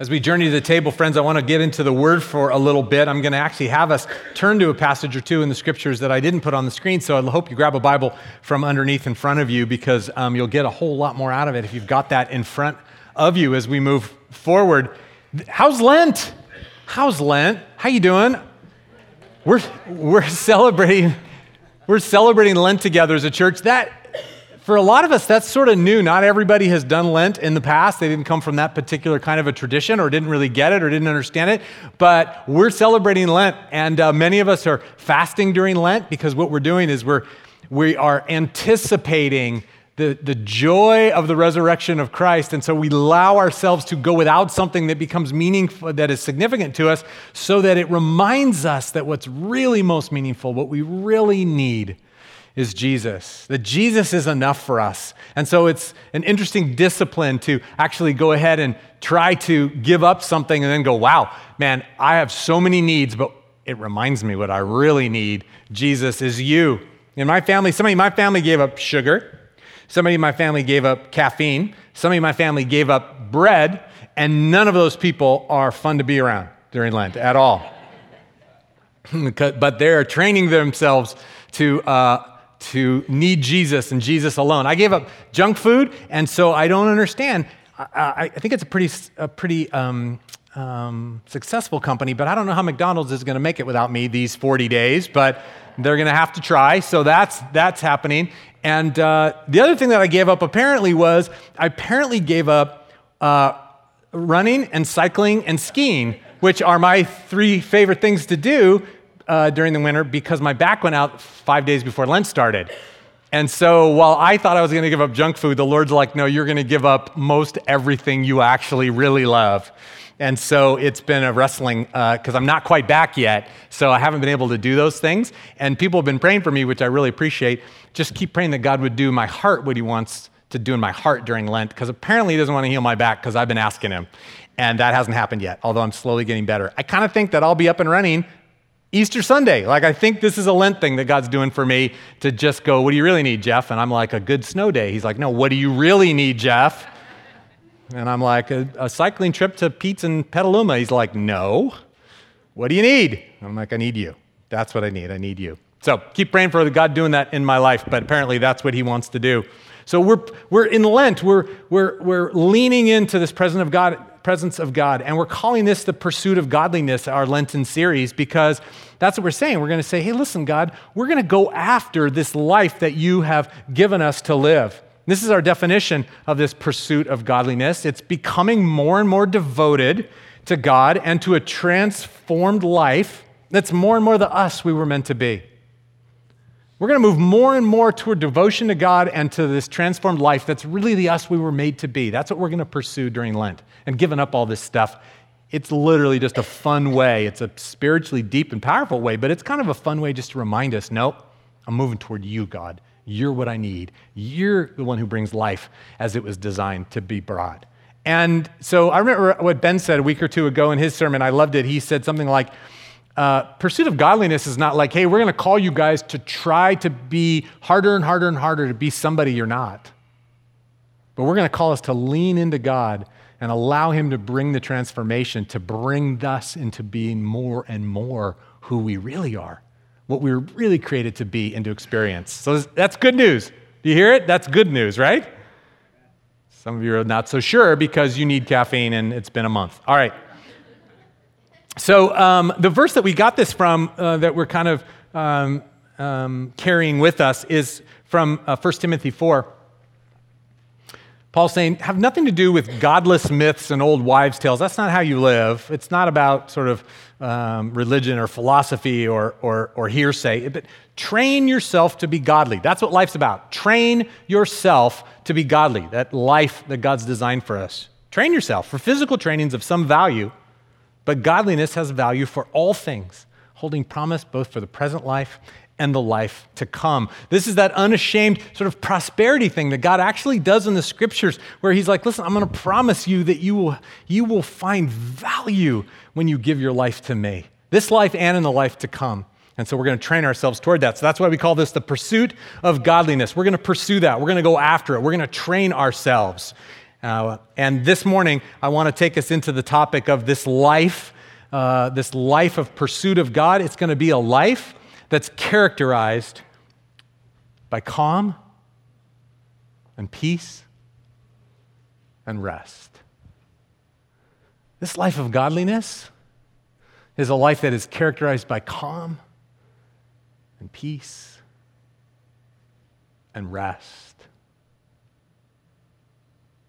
As we journey to the table, friends, I want to get into the word for a little bit. I'm going to actually have us turn to a passage or two in the scriptures that I didn't put on the screen. So I hope you grab a Bible from underneath in front of you because um, you'll get a whole lot more out of it if you've got that in front of you as we move forward. How's Lent? How's Lent? How you doing? We're, we're celebrating we're celebrating Lent together as a church. That for a lot of us, that's sort of new. Not everybody has done Lent in the past. They didn't come from that particular kind of a tradition or didn't really get it or didn't understand it. But we're celebrating Lent, and uh, many of us are fasting during Lent because what we're doing is we're, we are anticipating the, the joy of the resurrection of Christ. And so we allow ourselves to go without something that becomes meaningful, that is significant to us, so that it reminds us that what's really most meaningful, what we really need, is Jesus, that Jesus is enough for us. And so it's an interesting discipline to actually go ahead and try to give up something and then go, wow, man, I have so many needs, but it reminds me what I really need. Jesus is you. In my family, somebody in my family gave up sugar. Somebody in my family gave up caffeine. Somebody in my family gave up bread. And none of those people are fun to be around during Lent at all. but they're training themselves to uh, to need Jesus and Jesus alone. I gave up junk food, and so I don't understand. I, I think it's a pretty, a pretty um, um, successful company, but I don't know how McDonald's is going to make it without me these 40 days, but they're going to have to try. So that's, that's happening. And uh, the other thing that I gave up apparently was I apparently gave up uh, running and cycling and skiing, which are my three favorite things to do uh, during the winter because my back went out five days before Lent started. And so while I thought I was going to give up junk food, the Lord's like, no, you're going to give up most everything you actually really love. And so it's been a wrestling because uh, I'm not quite back yet. So I haven't been able to do those things. And people have been praying for me, which I really appreciate. Just keep praying that God would do my heart what He wants to do in my heart during Lent because apparently He doesn't want to heal my back because I've been asking Him. And that hasn't happened yet, although I'm slowly getting better. I kind of think that I'll be up and running Easter Sunday. Like, I think this is a Lent thing that God's doing for me to just go, What do you really need, Jeff? And I'm like, A good snow day. He's like, No, what do you really need, Jeff? And I'm like, A, a cycling trip to Pete's and Petaluma. He's like, No. What do you need? I'm like, I need you. That's what I need. I need you. So keep praying for God doing that in my life, but apparently that's what He wants to do. So we're, we're in Lent, we're, we're, we're leaning into this presence of God presence of God. And we're calling this the pursuit of godliness, our Lenten series, because that's what we're saying. We're going to say, hey, listen, God, we're going to go after this life that you have given us to live. This is our definition of this pursuit of godliness. It's becoming more and more devoted to God and to a transformed life that's more and more the us we were meant to be. We're going to move more and more toward devotion to God and to this transformed life that's really the us we were made to be. That's what we're going to pursue during Lent. And giving up all this stuff, it's literally just a fun way. It's a spiritually deep and powerful way, but it's kind of a fun way just to remind us nope, I'm moving toward you, God. You're what I need. You're the one who brings life as it was designed to be brought. And so I remember what Ben said a week or two ago in his sermon. I loved it. He said something like, uh, pursuit of godliness is not like, hey, we're going to call you guys to try to be harder and harder and harder to be somebody you're not. But we're going to call us to lean into God and allow Him to bring the transformation, to bring us into being more and more who we really are, what we were really created to be and to experience. So that's good news. Do you hear it? That's good news, right? Some of you are not so sure because you need caffeine and it's been a month. All right. So, um, the verse that we got this from, uh, that we're kind of um, um, carrying with us, is from uh, 1 Timothy 4. Paul's saying, have nothing to do with godless myths and old wives' tales. That's not how you live. It's not about sort of um, religion or philosophy or, or, or hearsay, but train yourself to be godly. That's what life's about. Train yourself to be godly, that life that God's designed for us. Train yourself for physical trainings of some value but godliness has value for all things, holding promise both for the present life and the life to come. This is that unashamed sort of prosperity thing that God actually does in the scriptures, where He's like, listen, I'm going to promise you that you will, you will find value when you give your life to me, this life and in the life to come. And so we're going to train ourselves toward that. So that's why we call this the pursuit of godliness. We're going to pursue that. We're going to go after it. We're going to train ourselves. Uh, and this morning, I want to take us into the topic of this life, uh, this life of pursuit of God. It's going to be a life that's characterized by calm and peace and rest. This life of godliness is a life that is characterized by calm and peace and rest.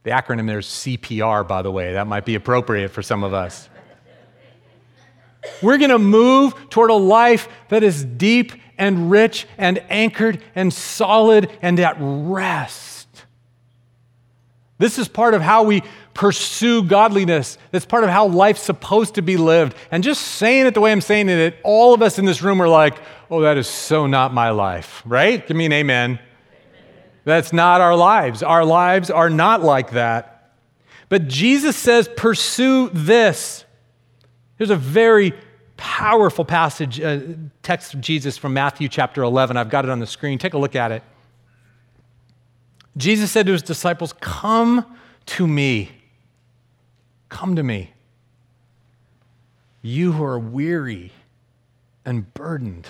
The acronym there is CPR, by the way. That might be appropriate for some of us. We're going to move toward a life that is deep and rich and anchored and solid and at rest. This is part of how we pursue godliness. That's part of how life's supposed to be lived. And just saying it the way I'm saying it, all of us in this room are like, oh, that is so not my life, right? Give me an amen. That's not our lives. Our lives are not like that. But Jesus says, pursue this. There's a very powerful passage, uh, text of Jesus from Matthew chapter 11. I've got it on the screen. Take a look at it. Jesus said to his disciples, Come to me. Come to me. You who are weary and burdened,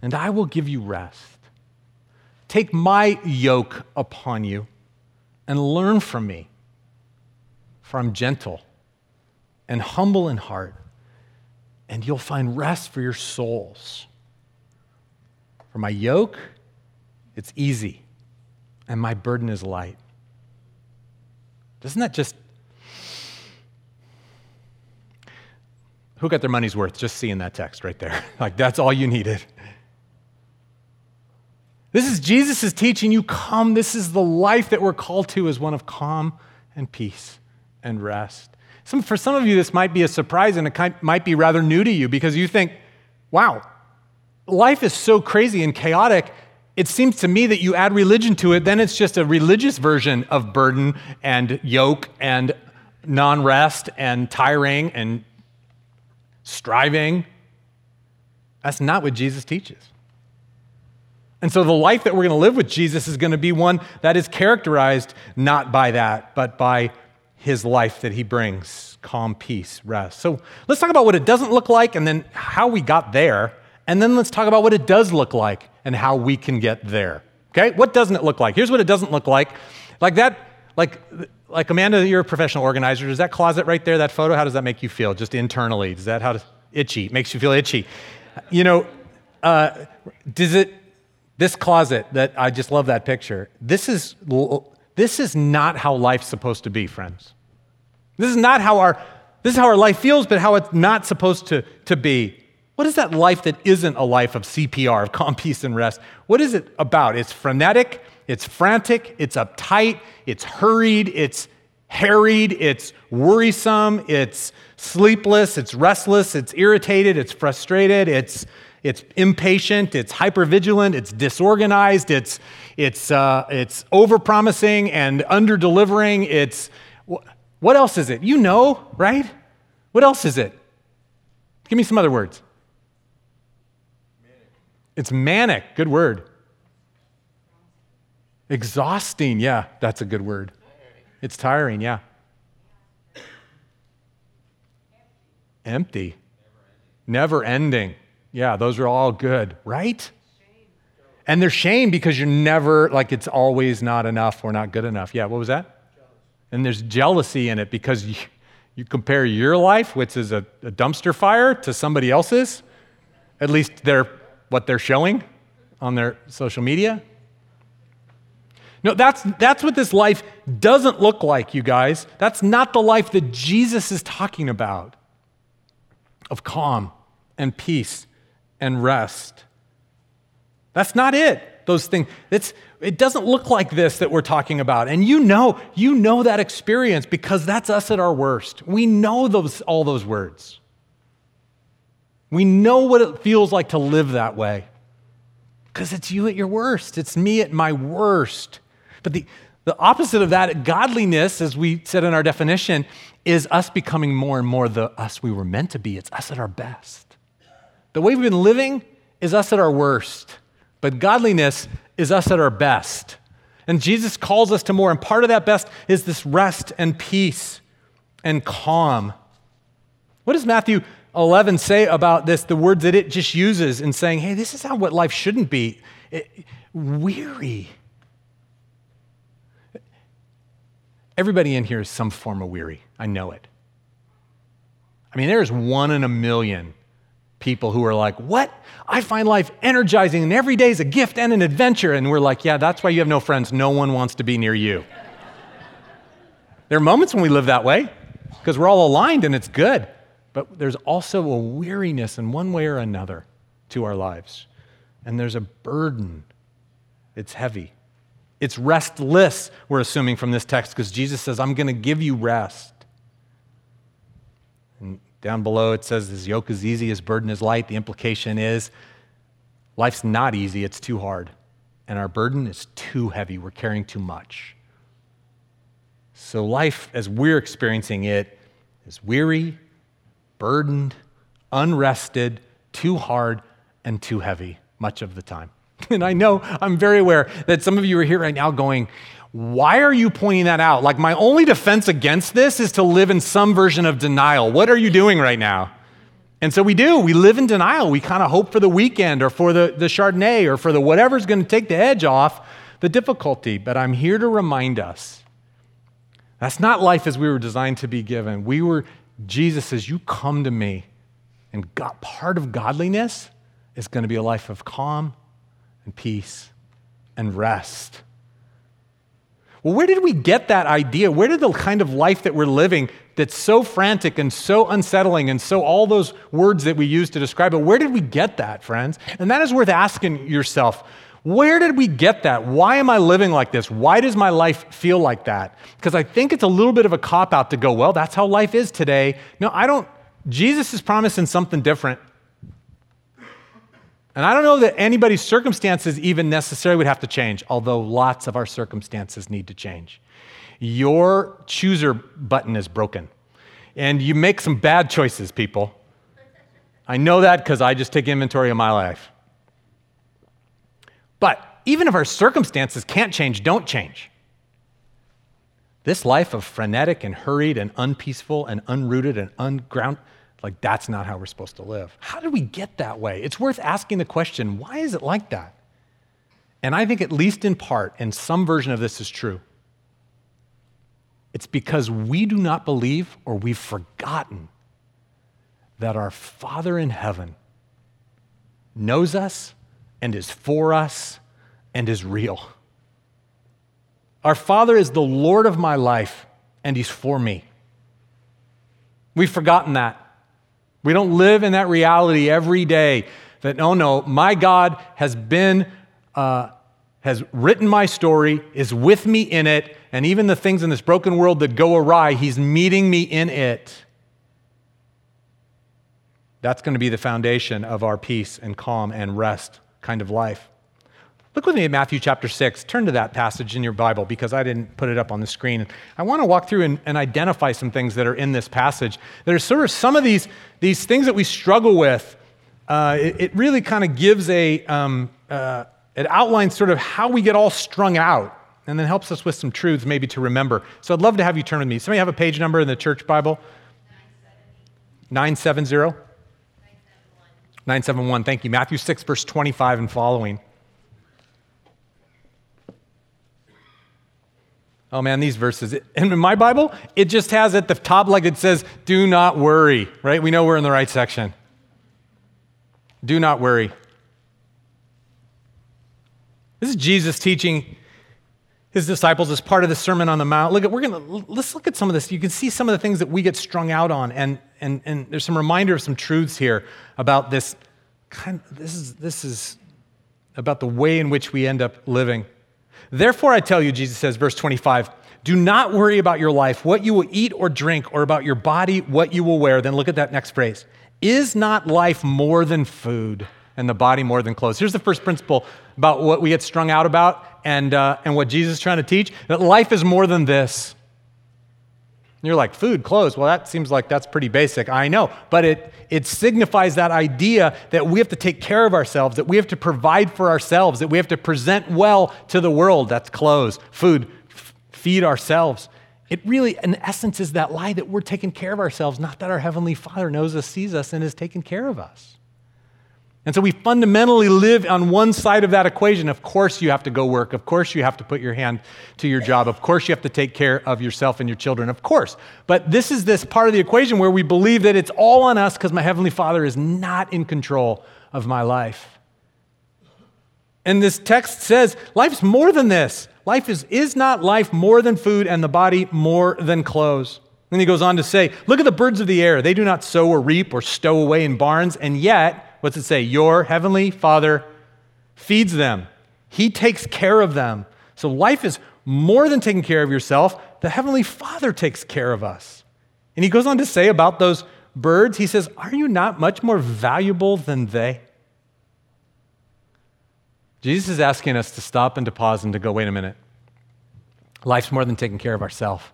and I will give you rest. Take my yoke upon you and learn from me, for I'm gentle and humble in heart, and you'll find rest for your souls. For my yoke, it's easy, and my burden is light. Doesn't that just. Who got their money's worth just seeing that text right there? like, that's all you needed. This is Jesus is teaching you come. This is the life that we're called to as one of calm and peace and rest. Some, for some of you, this might be a surprise and it might be rather new to you because you think, wow, life is so crazy and chaotic. It seems to me that you add religion to it, then it's just a religious version of burden and yoke and non rest and tiring and striving. That's not what Jesus teaches. And so the life that we're going to live with Jesus is going to be one that is characterized not by that, but by his life that he brings calm, peace, rest. So let's talk about what it doesn't look like and then how we got there. And then let's talk about what it does look like and how we can get there. Okay? What doesn't it look like? Here's what it doesn't look like. Like that, like, like Amanda, you're a professional organizer. Does that closet right there, that photo, how does that make you feel just internally? Does that how to, itchy? Makes you feel itchy. You know, uh, does it this closet that I just love that picture. This is this is not how life's supposed to be, friends. This is not how our this is how our life feels, but how it's not supposed to, to be. What is that life that isn't a life of CPR, of calm, peace, and rest? What is it about? It's frenetic, it's frantic, it's uptight, it's hurried, it's harried, it's worrisome, it's sleepless, it's restless, it's irritated, it's frustrated, it's it's impatient, it's hypervigilant, it's disorganized, it's, it's, uh, it's overpromising and underdelivering. It's, what else is it? You know, right? What else is it? Give me some other words. Manic. It's manic, good word. Exhausting, yeah, that's a good word. It's tiring, yeah. Empty. Never ending. Yeah, those are all good, right? And they're shame because you're never, like, it's always not enough or not good enough. Yeah, what was that? And there's jealousy in it because you, you compare your life, which is a, a dumpster fire, to somebody else's. At least they're what they're showing on their social media. No, that's, that's what this life doesn't look like, you guys. That's not the life that Jesus is talking about of calm and peace and rest. That's not it. Those things. It's, it doesn't look like this that we're talking about. And you know, you know that experience because that's us at our worst. We know those, all those words. We know what it feels like to live that way because it's you at your worst. It's me at my worst. But the, the opposite of that, godliness, as we said in our definition, is us becoming more and more the us we were meant to be. It's us at our best. The way we've been living is us at our worst, but godliness is us at our best. And Jesus calls us to more. And part of that best is this rest and peace and calm. What does Matthew 11 say about this? The words that it just uses in saying, hey, this is how what life shouldn't be it, weary. Everybody in here is some form of weary. I know it. I mean, there's one in a million people who are like, What? I find life energizing and every day is a gift and an adventure. And we're like, Yeah, that's why you have no friends. No one wants to be near you. there are moments when we live that way because we're all aligned and it's good. But there's also a weariness in one way or another to our lives. And there's a burden. It's heavy. It's restless, we're assuming from this text, because Jesus says, I'm going to give you rest. Down below it says, His yoke is easy, his burden is light. The implication is life's not easy, it's too hard. And our burden is too heavy, we're carrying too much. So, life as we're experiencing it is weary, burdened, unrested, too hard, and too heavy much of the time. And I know I'm very aware that some of you are here right now going, why are you pointing that out? Like, my only defense against this is to live in some version of denial. What are you doing right now? And so we do. We live in denial. We kind of hope for the weekend or for the, the Chardonnay or for the whatever's going to take the edge off the difficulty. But I'm here to remind us that's not life as we were designed to be given. We were, Jesus says, You come to me. And God, part of godliness is going to be a life of calm and peace and rest well, where did we get that idea? Where did the kind of life that we're living that's so frantic and so unsettling and so all those words that we use to describe it, where did we get that, friends? And that is worth asking yourself. Where did we get that? Why am I living like this? Why does my life feel like that? Because I think it's a little bit of a cop out to go, well, that's how life is today. No, I don't. Jesus is promising something different. And I don't know that anybody's circumstances even necessarily would have to change, although lots of our circumstances need to change. Your chooser button is broken, and you make some bad choices, people. I know that because I just take inventory of my life. But even if our circumstances can't change, don't change. This life of frenetic and hurried and unpeaceful and unrooted and ungrounded like, that's not how we're supposed to live. How did we get that way? It's worth asking the question why is it like that? And I think, at least in part, and some version of this is true, it's because we do not believe or we've forgotten that our Father in heaven knows us and is for us and is real. Our Father is the Lord of my life and He's for me. We've forgotten that. We don't live in that reality every day that, oh no, my God has been, uh, has written my story, is with me in it, and even the things in this broken world that go awry, He's meeting me in it. That's going to be the foundation of our peace and calm and rest kind of life. Look with me at Matthew chapter 6. Turn to that passage in your Bible because I didn't put it up on the screen. I want to walk through and, and, identify some things that are in this passage. There's sort of some of these, these things that we struggle with. Uh, it, it, really kind of gives a, um, uh, it outlines sort of how we get all strung out and then helps us with some truths maybe to remember. So I'd love to have you turn with me. Somebody have a page number in the church Bible? 970. 971. 971. Thank you. Matthew 6, verse 25 and following. Oh man, these verses. And in my Bible, it just has at the top, like it says, do not worry, right? We know we're in the right section. Do not worry. This is Jesus teaching his disciples as part of the Sermon on the Mount. Look at, we're gonna let's look at some of this. You can see some of the things that we get strung out on, and and and there's some reminder of some truths here about this kind. This is this is about the way in which we end up living. Therefore, I tell you, Jesus says, verse 25, do not worry about your life, what you will eat or drink, or about your body, what you will wear. Then look at that next phrase. Is not life more than food and the body more than clothes? Here's the first principle about what we get strung out about and, uh, and what Jesus is trying to teach that life is more than this. You're like, food, clothes, well, that seems like that's pretty basic. I know. But it, it signifies that idea that we have to take care of ourselves, that we have to provide for ourselves, that we have to present well to the world. That's clothes, food, f- feed ourselves. It really, in essence, is that lie that we're taking care of ourselves, not that our Heavenly Father knows us, sees us, and is taking care of us. And so we fundamentally live on one side of that equation. Of course, you have to go work. Of course, you have to put your hand to your job. Of course, you have to take care of yourself and your children. Of course. But this is this part of the equation where we believe that it's all on us because my Heavenly Father is not in control of my life. And this text says life's more than this. Life is, is not life more than food and the body more than clothes. Then he goes on to say, Look at the birds of the air. They do not sow or reap or stow away in barns, and yet, What's it say? Your heavenly Father feeds them, He takes care of them. So life is more than taking care of yourself. The heavenly Father takes care of us. And he goes on to say about those birds, he says, Are you not much more valuable than they? Jesus is asking us to stop and to pause and to go, wait a minute. Life's more than taking care of ourselves.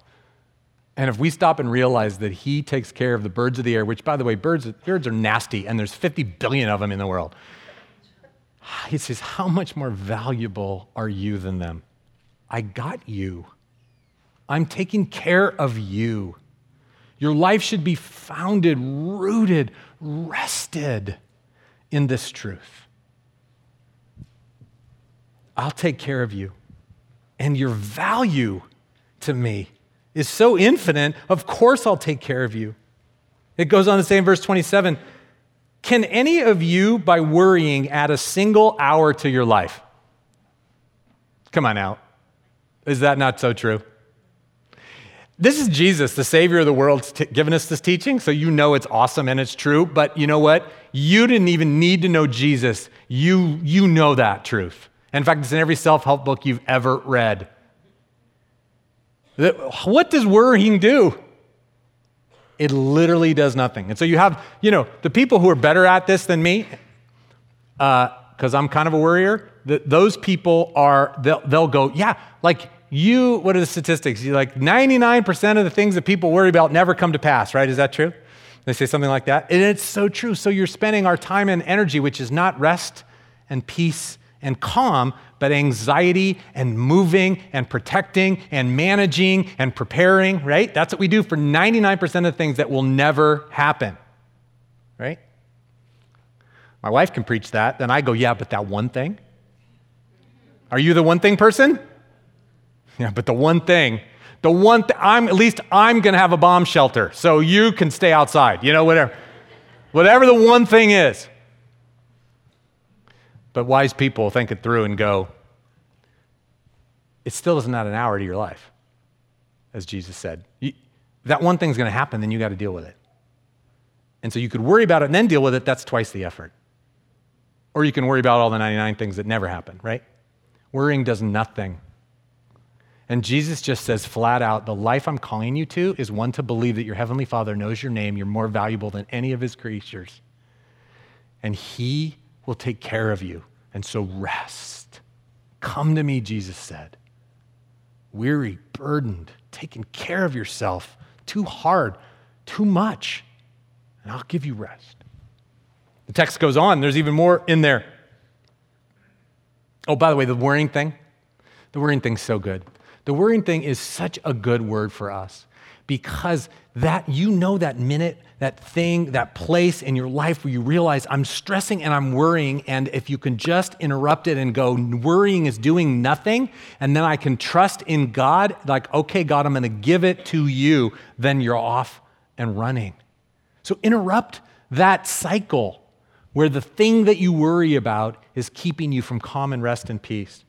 And if we stop and realize that he takes care of the birds of the air, which, by the way, birds, birds are nasty, and there's 50 billion of them in the world, he says, How much more valuable are you than them? I got you. I'm taking care of you. Your life should be founded, rooted, rested in this truth. I'll take care of you. And your value to me is so infinite, of course I'll take care of you. It goes on to say in verse 27 Can any of you, by worrying, add a single hour to your life? Come on out. Is that not so true? This is Jesus, the Savior of the world, t- giving us this teaching, so you know it's awesome and it's true. But you know what? You didn't even need to know Jesus. You, you know that truth. In fact, it's in every self help book you've ever read. What does worrying do? It literally does nothing. And so you have, you know, the people who are better at this than me, because uh, I'm kind of a worrier, those people are, they'll, they'll go, yeah, like you, what are the statistics? You like 99% of the things that people worry about never come to pass, right? Is that true? They say something like that. And it's so true. So you're spending our time and energy, which is not rest and peace and calm, but anxiety and moving and protecting and managing and preparing, right? That's what we do for 99% of things that will never happen, right? My wife can preach that. Then I go, yeah, but that one thing? Are you the one thing person? Yeah, but the one thing, the one thing, I'm, at least I'm going to have a bomb shelter, so you can stay outside, you know, whatever. Whatever the one thing is. But wise people think it through and go, it still is not an hour to your life, as Jesus said. You, that one thing's going to happen, then you got to deal with it. And so you could worry about it and then deal with it, that's twice the effort. Or you can worry about all the 99 things that never happen, right? Worrying does nothing. And Jesus just says flat out the life I'm calling you to is one to believe that your Heavenly Father knows your name, you're more valuable than any of His creatures. And He will take care of you. And so rest. Come to me, Jesus said. Weary, burdened, taking care of yourself, too hard, too much, and I'll give you rest. The text goes on, there's even more in there. Oh, by the way, the worrying thing, the worrying thing's so good. The worrying thing is such a good word for us because that you know that minute that thing, that place in your life where you realize I'm stressing and I'm worrying. And if you can just interrupt it and go, worrying is doing nothing, and then I can trust in God, like, okay, God, I'm going to give it to you, then you're off and running. So interrupt that cycle where the thing that you worry about is keeping you from calm and rest and peace.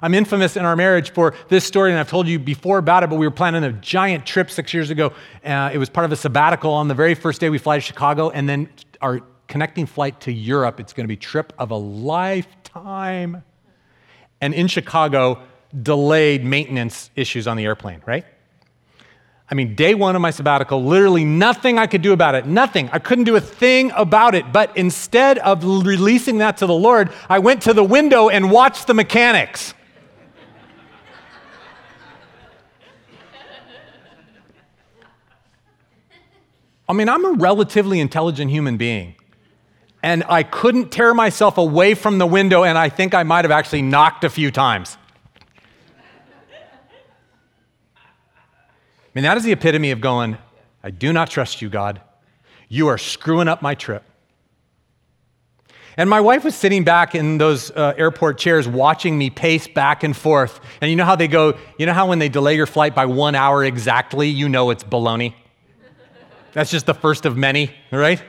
I'm infamous in our marriage for this story, and I've told you before about it, but we were planning a giant trip six years ago. Uh, it was part of a sabbatical. On the very first day, we fly to Chicago, and then our connecting flight to Europe. It's going to be trip of a lifetime. And in Chicago, delayed maintenance issues on the airplane, right? I mean, day one of my sabbatical, literally nothing I could do about it. Nothing. I couldn't do a thing about it. But instead of releasing that to the Lord, I went to the window and watched the mechanics. I mean, I'm a relatively intelligent human being. And I couldn't tear myself away from the window, and I think I might have actually knocked a few times. Mean, that is the epitome of going, I do not trust you, God. You are screwing up my trip. And my wife was sitting back in those uh, airport chairs watching me pace back and forth. And you know how they go, you know how when they delay your flight by one hour exactly, you know it's baloney? That's just the first of many, right?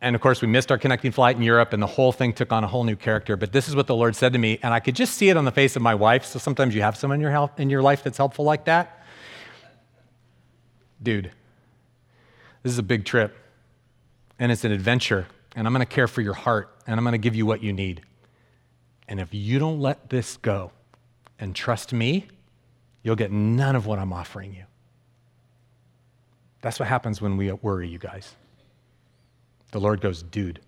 And of course, we missed our connecting flight in Europe, and the whole thing took on a whole new character. But this is what the Lord said to me, and I could just see it on the face of my wife. So sometimes you have someone in your, health, in your life that's helpful like that. Dude, this is a big trip, and it's an adventure, and I'm going to care for your heart, and I'm going to give you what you need. And if you don't let this go and trust me, you'll get none of what I'm offering you. That's what happens when we worry, you guys. The Lord goes, dude,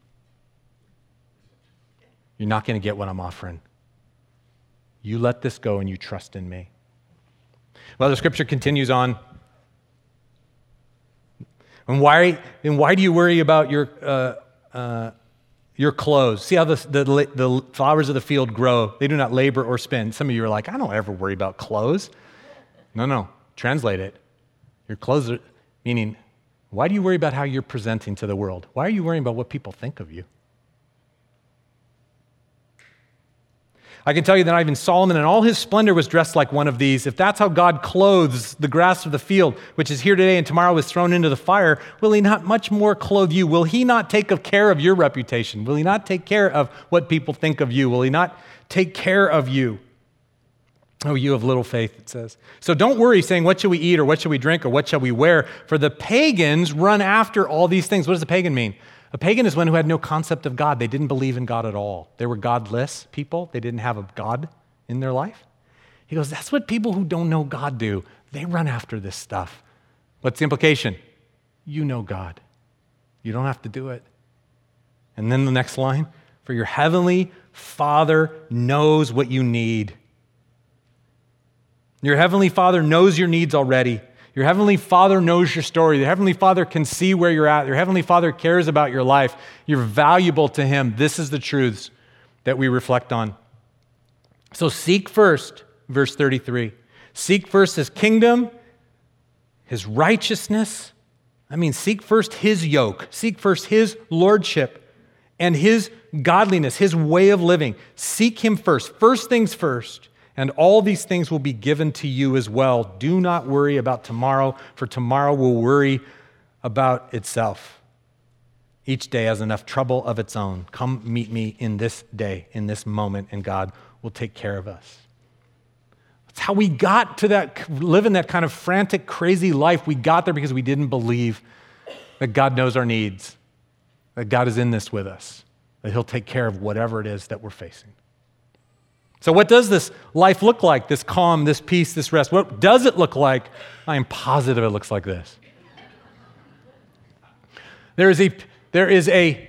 you're not going to get what I'm offering. You let this go and you trust in me. Well, the scripture continues on. And why, and why do you worry about your, uh, uh, your clothes? See how the, the, the flowers of the field grow. They do not labor or spin. Some of you are like, I don't ever worry about clothes. No, no. Translate it. Your clothes are, meaning why do you worry about how you're presenting to the world? Why are you worrying about what people think of you? I can tell you that not even Solomon in all his splendor was dressed like one of these. If that's how God clothes the grass of the field, which is here today and tomorrow is thrown into the fire, will he not much more clothe you? Will he not take care of your reputation? Will he not take care of what people think of you? Will he not take care of you? Oh, you have little faith, it says. So don't worry saying, What shall we eat, or what shall we drink, or what shall we wear? For the pagans run after all these things. What does a pagan mean? A pagan is one who had no concept of God. They didn't believe in God at all. They were godless people, they didn't have a God in their life. He goes, That's what people who don't know God do. They run after this stuff. What's the implication? You know God. You don't have to do it. And then the next line For your heavenly Father knows what you need. Your Heavenly Father knows your needs already. Your Heavenly Father knows your story. Your Heavenly Father can see where you're at. Your Heavenly Father cares about your life. You're valuable to Him. This is the truths that we reflect on. So seek first, verse 33. Seek first His kingdom, His righteousness. I mean, seek first His yoke, seek first His lordship and His godliness, His way of living. Seek Him first. First things first and all these things will be given to you as well. Do not worry about tomorrow, for tomorrow will worry about itself. Each day has enough trouble of its own. Come meet me in this day, in this moment, and God will take care of us. That's how we got to that, living that kind of frantic, crazy life. We got there because we didn't believe that God knows our needs, that God is in this with us, that He'll take care of whatever it is that we're facing. So, what does this life look like? This calm, this peace, this rest? What does it look like? I am positive it looks like this. There is a, there is a,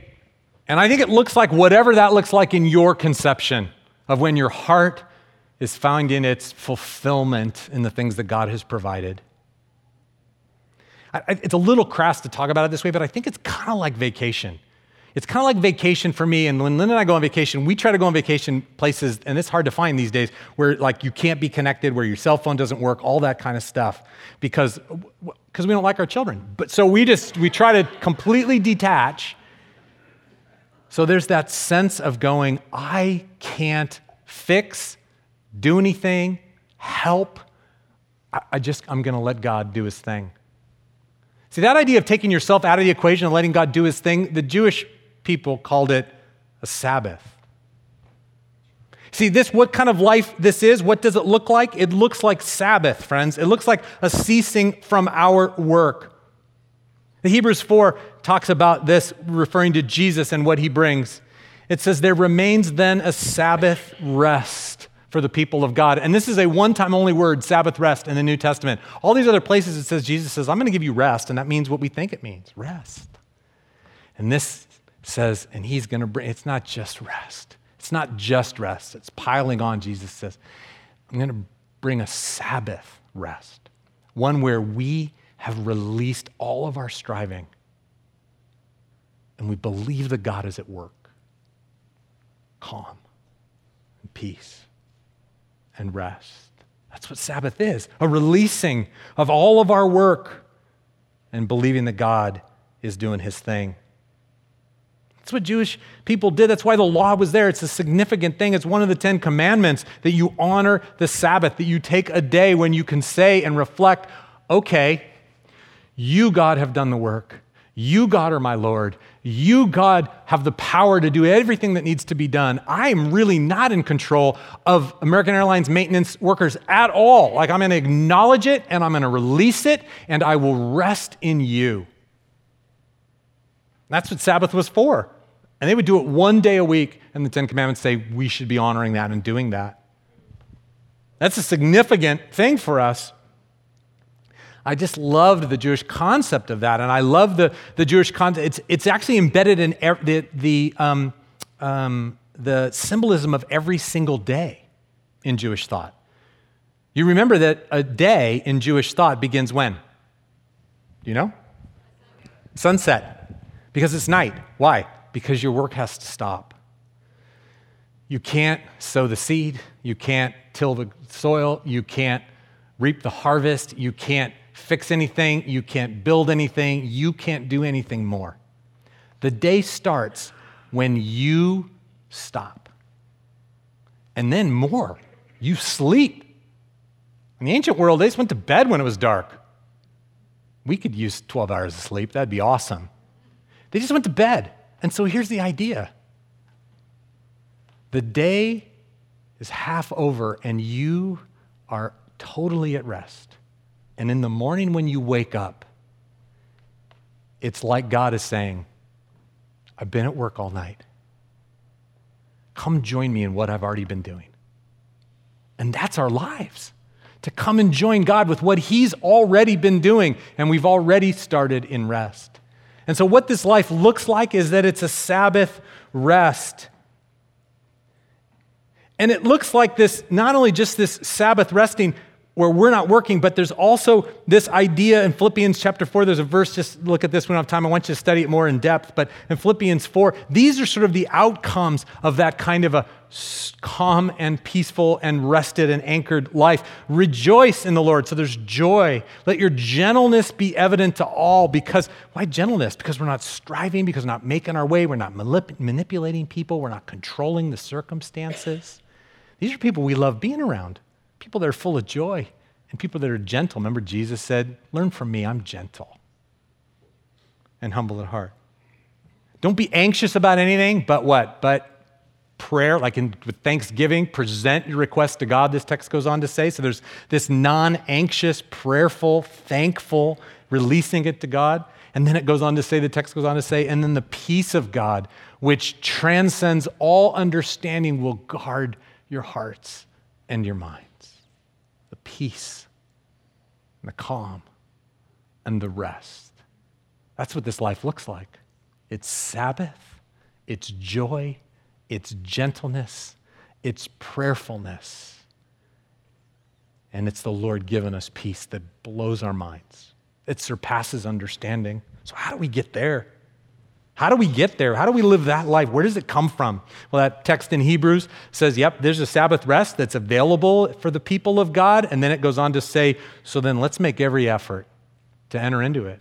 and I think it looks like whatever that looks like in your conception of when your heart is found in its fulfillment in the things that God has provided. I, it's a little crass to talk about it this way, but I think it's kind of like vacation. It's kind of like vacation for me. And when Lynn and I go on vacation, we try to go on vacation places, and it's hard to find these days, where like you can't be connected, where your cell phone doesn't work, all that kind of stuff, because because we don't like our children. But so we just we try to completely detach. So there's that sense of going, I can't fix, do anything, help. I, I just I'm going to let God do His thing. See, that idea of taking yourself out of the equation and letting God do his thing, the Jewish people called it a Sabbath. See, this what kind of life this is? What does it look like? It looks like Sabbath, friends. It looks like a ceasing from our work. The Hebrews 4 talks about this, referring to Jesus and what he brings. It says, There remains then a Sabbath rest for the people of God. And this is a one time only word, Sabbath rest, in the New Testament. All these other places it says, Jesus says, I'm going to give you rest. And that means what we think it means rest. And this says, and he's going to bring, it's not just rest. It's not just rest. It's piling on, Jesus says. I'm going to bring a Sabbath rest. one where we have released all of our striving and we believe that God is at work. Calm and peace and rest. That's what Sabbath is a releasing of all of our work and believing that God is doing his thing. That's what Jewish people did. That's why the law was there. It's a significant thing. It's one of the Ten Commandments that you honor the Sabbath, that you take a day when you can say and reflect, okay, you, God, have done the work. You, God, are my Lord. You, God, have the power to do everything that needs to be done. I am really not in control of American Airlines maintenance workers at all. Like, I'm going to acknowledge it and I'm going to release it and I will rest in you. That's what Sabbath was for. And they would do it one day a week, and the Ten Commandments say we should be honoring that and doing that. That's a significant thing for us. I just loved the Jewish concept of that, and I love the, the Jewish concept. It's, it's actually embedded in the, the, um, um, the symbolism of every single day in Jewish thought. You remember that a day in Jewish thought begins when? You know? Sunset. Because it's night. Why? Because your work has to stop. You can't sow the seed, you can't till the soil, you can't reap the harvest, you can't fix anything, you can't build anything, you can't do anything more. The day starts when you stop. And then more, you sleep. In the ancient world, they just went to bed when it was dark. We could use 12 hours of sleep, that'd be awesome. They just went to bed. And so here's the idea the day is half over, and you are totally at rest. And in the morning when you wake up, it's like God is saying, I've been at work all night. Come join me in what I've already been doing. And that's our lives to come and join God with what He's already been doing, and we've already started in rest. And so, what this life looks like is that it's a Sabbath rest. And it looks like this, not only just this Sabbath resting, where we're not working, but there's also this idea in Philippians chapter 4. There's a verse, just look at this, we don't have time. I want you to study it more in depth. But in Philippians 4, these are sort of the outcomes of that kind of a calm and peaceful and rested and anchored life. Rejoice in the Lord. So there's joy. Let your gentleness be evident to all. Because, why gentleness? Because we're not striving, because we're not making our way, we're not manip- manipulating people, we're not controlling the circumstances. These are people we love being around people that are full of joy and people that are gentle. Remember, Jesus said, Learn from me, I'm gentle and humble at heart. Don't be anxious about anything, but what? But prayer, like in with thanksgiving, present your request to God, this text goes on to say. So there's this non anxious, prayerful, thankful, releasing it to God. And then it goes on to say, the text goes on to say, and then the peace of God, which transcends all understanding, will guard your hearts and your minds. The peace and the calm and the rest. That's what this life looks like. It's Sabbath, it's joy, it's gentleness, it's prayerfulness. And it's the Lord giving us peace that blows our minds. It surpasses understanding. So, how do we get there? How do we get there? How do we live that life? Where does it come from? Well, that text in Hebrews says, yep, there's a Sabbath rest that's available for the people of God. And then it goes on to say, so then let's make every effort to enter into it.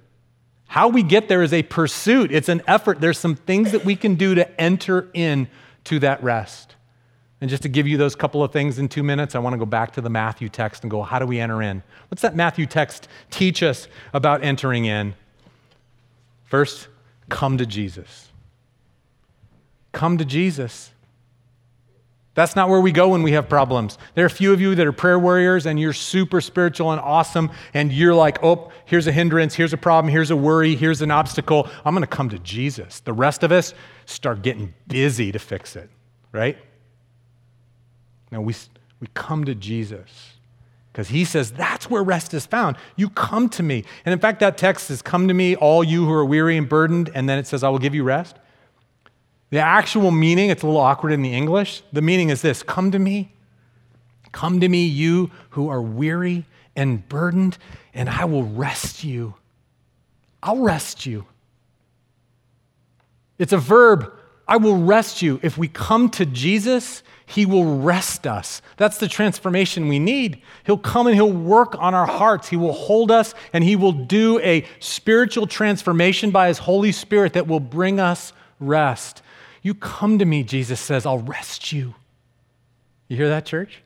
How we get there is a pursuit, it's an effort. There's some things that we can do to enter in to that rest. And just to give you those couple of things in two minutes, I want to go back to the Matthew text and go, how do we enter in? What's that Matthew text teach us about entering in? First, come to Jesus. Come to Jesus. That's not where we go when we have problems. There are a few of you that are prayer warriors and you're super spiritual and awesome, and you're like, oh, here's a hindrance, here's a problem, here's a worry, here's an obstacle. I'm going to come to Jesus. The rest of us start getting busy to fix it, right? Now we, we come to Jesus. Because he says that's where rest is found. You come to me. And in fact, that text says, Come to me, all you who are weary and burdened. And then it says, I will give you rest. The actual meaning, it's a little awkward in the English. The meaning is this Come to me. Come to me, you who are weary and burdened, and I will rest you. I'll rest you. It's a verb. I will rest you. If we come to Jesus, he will rest us. That's the transformation we need. He'll come and He'll work on our hearts. He will hold us and He will do a spiritual transformation by His Holy Spirit that will bring us rest. You come to me, Jesus says, I'll rest you. You hear that, church?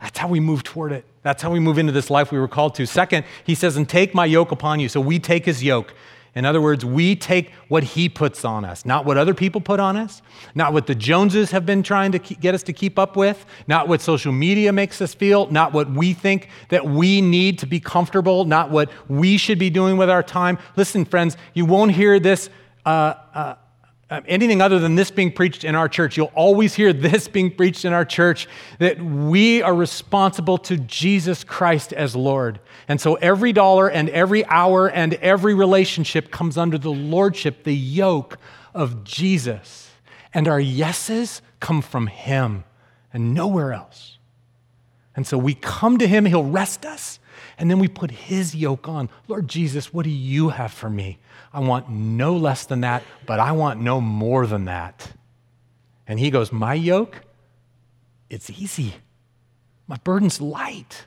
That's how we move toward it. That's how we move into this life we were called to. Second, he says, and take my yoke upon you. So we take his yoke. In other words, we take what he puts on us, not what other people put on us, not what the Joneses have been trying to get us to keep up with, not what social media makes us feel, not what we think that we need to be comfortable, not what we should be doing with our time. Listen, friends, you won't hear this. Uh, uh, um, anything other than this being preached in our church. You'll always hear this being preached in our church that we are responsible to Jesus Christ as Lord. And so every dollar and every hour and every relationship comes under the lordship, the yoke of Jesus. And our yeses come from Him and nowhere else. And so we come to Him, He'll rest us, and then we put His yoke on. Lord Jesus, what do you have for me? I want no less than that, but I want no more than that. And he goes, My yoke, it's easy. My burden's light.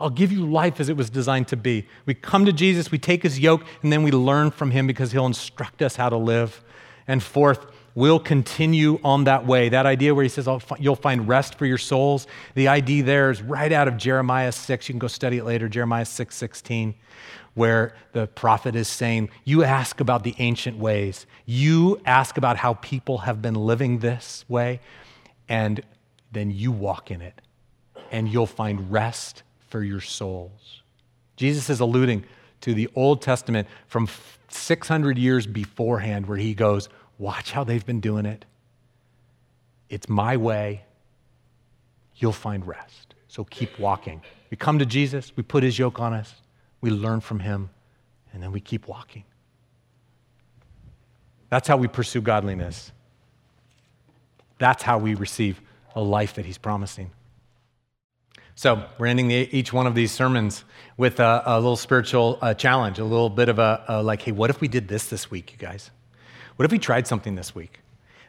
I'll give you life as it was designed to be. We come to Jesus, we take his yoke, and then we learn from him because he'll instruct us how to live. And fourth, we'll continue on that way. That idea where he says, You'll find rest for your souls. The idea there is right out of Jeremiah 6. You can go study it later, Jeremiah 6 16 where the prophet is saying, You ask about the ancient ways, you ask about how people have been living this way, and then you walk in it, and you'll find rest for your souls. Jesus is alluding to the Old Testament from 600 years beforehand, where he goes, Watch how they've been doing it. It's my way. You'll find rest. So keep walking. We come to Jesus, we put his yoke on us, we learn from him, and then we keep walking. That's how we pursue godliness. That's how we receive a life that he's promising. So, we're ending the, each one of these sermons with a, a little spiritual uh, challenge, a little bit of a, a like, hey, what if we did this this week, you guys? What if we tried something this week?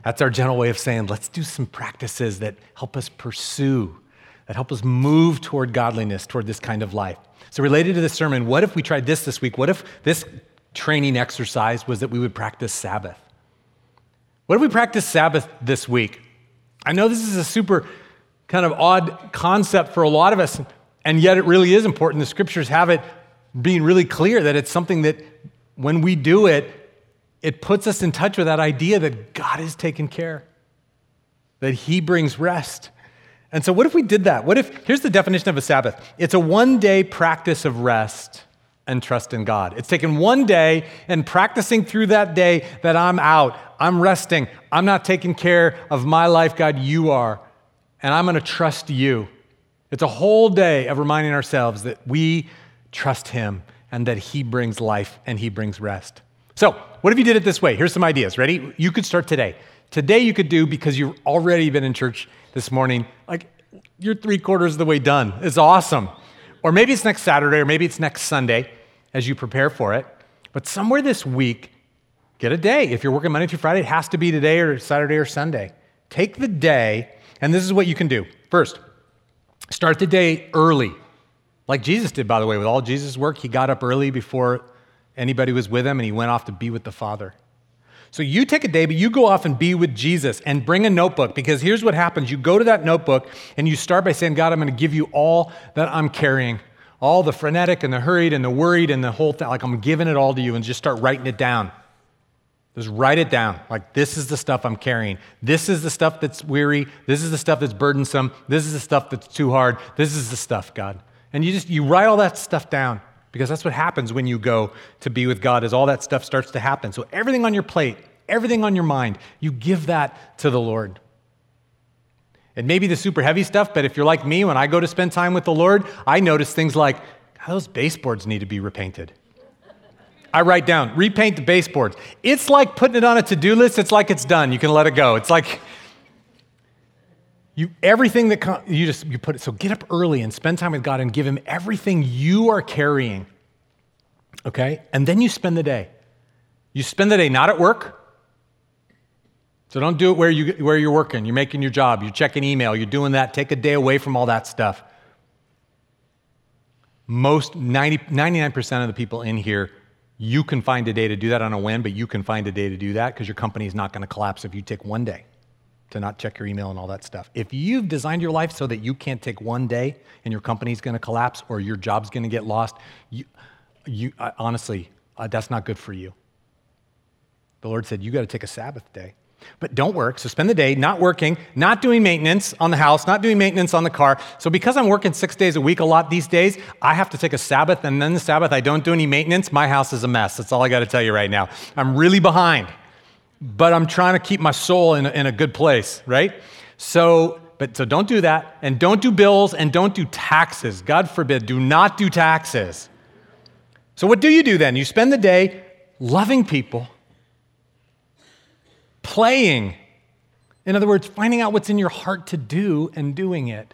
That's our general way of saying, let's do some practices that help us pursue, that help us move toward godliness, toward this kind of life. So, related to this sermon, what if we tried this this week? What if this training exercise was that we would practice Sabbath? What if we practice Sabbath this week? I know this is a super kind of odd concept for a lot of us, and yet it really is important. The scriptures have it being really clear that it's something that when we do it, it puts us in touch with that idea that God is taking care, that He brings rest. And so, what if we did that? What if, here's the definition of a Sabbath it's a one day practice of rest and trust in God. It's taking one day and practicing through that day that I'm out, I'm resting, I'm not taking care of my life, God, you are, and I'm to trust you. It's a whole day of reminding ourselves that we trust Him and that He brings life and He brings rest. So, what if you did it this way? Here's some ideas. Ready? You could start today. Today, you could do because you've already been in church this morning, like you're three quarters of the way done. It's awesome. Or maybe it's next Saturday, or maybe it's next Sunday as you prepare for it. But somewhere this week, get a day. If you're working Monday through Friday, it has to be today or Saturday or Sunday. Take the day, and this is what you can do. First, start the day early, like Jesus did, by the way, with all Jesus' work. He got up early before anybody was with him, and he went off to be with the Father. So you take a day, but you go off and be with Jesus and bring a notebook because here's what happens. You go to that notebook and you start by saying, God, I'm going to give you all that I'm carrying, all the frenetic and the hurried and the worried and the whole thing. Like I'm giving it all to you and just start writing it down. Just write it down. Like, this is the stuff I'm carrying. This is the stuff that's weary. This is the stuff that's burdensome. This is the stuff that's too hard. This is the stuff, God. And you just, you write all that stuff down because that's what happens when you go to be with God is all that stuff starts to happen. So everything on your plate, everything on your mind, you give that to the Lord. It may be the super heavy stuff, but if you're like me, when I go to spend time with the Lord, I notice things like those baseboards need to be repainted. I write down, repaint the baseboards. It's like putting it on a to do list. It's like it's done. You can let it go. It's like You everything that you just you put it so get up early and spend time with God and give him everything you are carrying. Okay? And then you spend the day. You spend the day not at work. So don't do it where, you, where you're working. You're making your job. You're checking email. You're doing that. Take a day away from all that stuff. Most 90, 99% of the people in here, you can find a day to do that on a whim, but you can find a day to do that because your company is not going to collapse if you take one day to not check your email and all that stuff. If you've designed your life so that you can't take one day and your company's going to collapse or your job's going to get lost, you, you, honestly, uh, that's not good for you. The Lord said, You got to take a Sabbath day. But don't work. So spend the day not working, not doing maintenance on the house, not doing maintenance on the car. So because I'm working six days a week a lot these days, I have to take a Sabbath. And then the Sabbath, I don't do any maintenance. My house is a mess. That's all I got to tell you right now. I'm really behind, but I'm trying to keep my soul in a, in a good place, right? So, but so don't do that. And don't do bills and don't do taxes. God forbid, do not do taxes. So, what do you do then? You spend the day loving people, playing. In other words, finding out what's in your heart to do and doing it.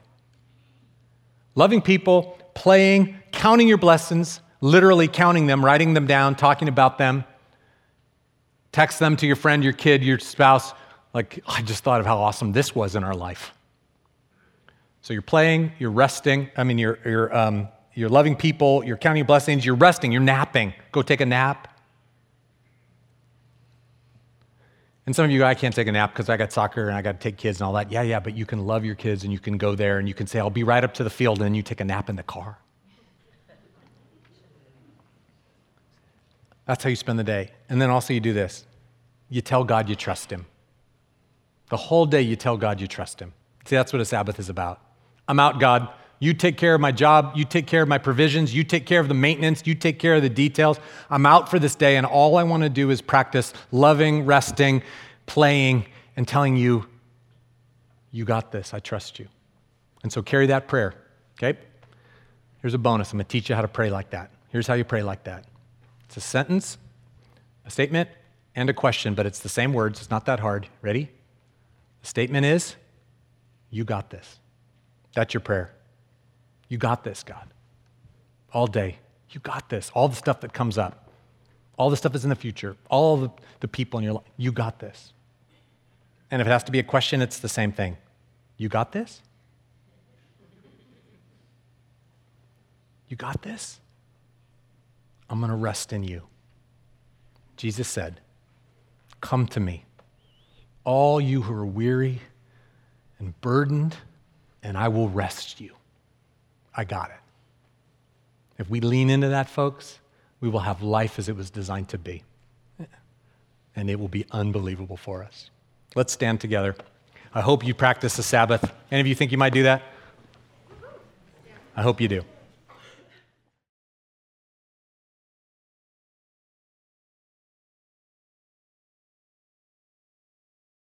Loving people, playing, counting your blessings, literally counting them, writing them down, talking about them. Text them to your friend, your kid, your spouse. Like, I just thought of how awesome this was in our life. So you're playing, you're resting. I mean, you're, you're um, you're loving people, you're counting blessings, you're resting, you're napping. Go take a nap. And some of you I can't take a nap because I got soccer and I got to take kids and all that. Yeah, yeah, but you can love your kids and you can go there and you can say, I'll be right up to the field and then you take a nap in the car. That's how you spend the day. And then also you do this you tell God you trust Him. The whole day you tell God you trust Him. See, that's what a Sabbath is about. I'm out, God. You take care of my job. You take care of my provisions. You take care of the maintenance. You take care of the details. I'm out for this day, and all I want to do is practice loving, resting, playing, and telling you, you got this. I trust you. And so carry that prayer, okay? Here's a bonus. I'm going to teach you how to pray like that. Here's how you pray like that it's a sentence, a statement, and a question, but it's the same words. It's not that hard. Ready? The statement is, You got this. That's your prayer. You got this, God. All day. You got this. All the stuff that comes up, all the stuff that's in the future, all the, the people in your life. You got this. And if it has to be a question, it's the same thing. You got this? You got this? I'm going to rest in you. Jesus said, Come to me, all you who are weary and burdened, and I will rest you. I got it. If we lean into that, folks, we will have life as it was designed to be. And it will be unbelievable for us. Let's stand together. I hope you practice the Sabbath. Any of you think you might do that? I hope you do.